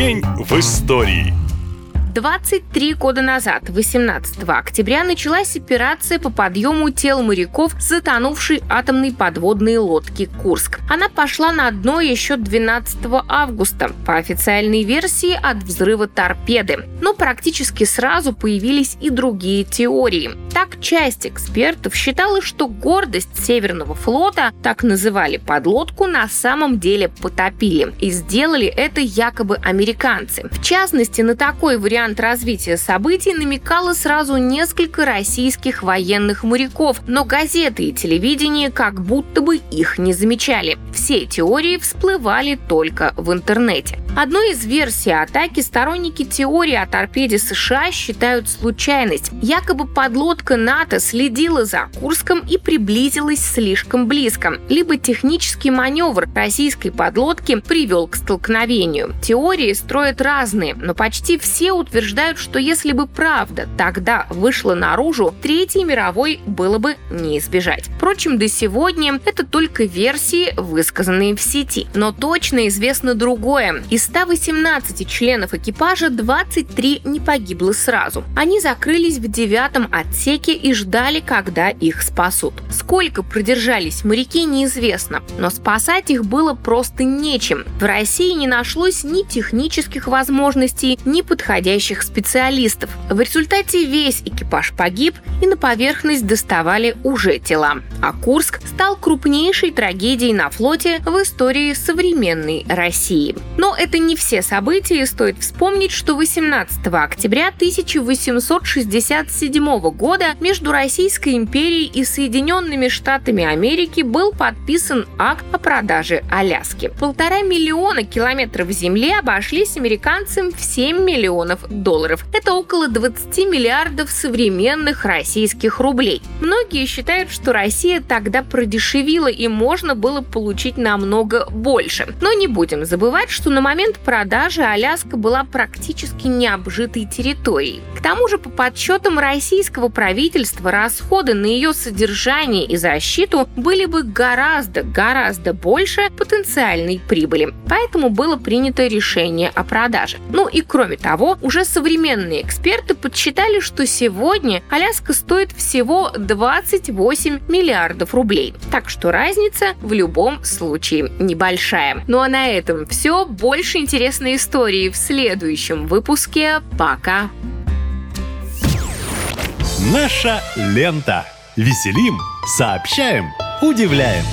День в истории. 23 года назад, 18 октября, началась операция по подъему тел моряков затонувшей атомной подводной лодки «Курск». Она пошла на дно еще 12 августа, по официальной версии от взрыва торпеды. Но практически сразу появились и другие теории. Так, часть экспертов считала, что гордость Северного флота, так называли подлодку, на самом деле потопили. И сделали это якобы американцы. В частности, на такой вариант вариант развития событий намекало сразу несколько российских военных моряков, но газеты и телевидение как будто бы их не замечали. Все теории всплывали только в интернете. Одной из версий атаки сторонники теории о торпеде США считают случайность. Якобы подлодка НАТО следила за Курском и приблизилась слишком близко. Либо технический маневр российской подлодки привел к столкновению. Теории строят разные, но почти все утверждают, что если бы правда тогда вышла наружу, Третьей мировой было бы не избежать. Впрочем, до сегодня это только версии, высказанные в сети. Но точно известно другое. Из 118 членов экипажа 23 не погибло сразу. Они закрылись в девятом отсеке и ждали, когда их спасут. Сколько продержались моряки, неизвестно, но спасать их было просто нечем. В России не нашлось ни технических возможностей, ни подходящих специалистов. В результате весь экипаж погиб, и на поверхность доставали уже тела. А Курск стал крупнейшей трагедией на флоте в истории современной России. Но это не все события, стоит вспомнить, что 18 октября 1867 года между Российской империей и Соединенными Штатами Америки был подписан акт о продаже Аляски. Полтора миллиона километров земли обошлись американцам в 7 миллионов долларов. Это около 20 миллиардов современных российских рублей. Многие считают, что Россия тогда продешевила и можно было получить намного больше. Но не будем забывать, что на момент продажи Аляска была практически необжитой территорией. К тому же, по подсчетам российского правительства, расходы на ее содержание и защиту были бы гораздо, гораздо больше потенциальной прибыли. Поэтому было принято решение о продаже. Ну и кроме того, уже современные эксперты подсчитали, что сегодня Аляска стоит всего 28 миллиардов рублей. Так что разница в любом случае небольшая. Ну а на этом все. Больше интересной истории в следующем выпуске. Пока! Наша лента. Веселим, сообщаем, удивляем.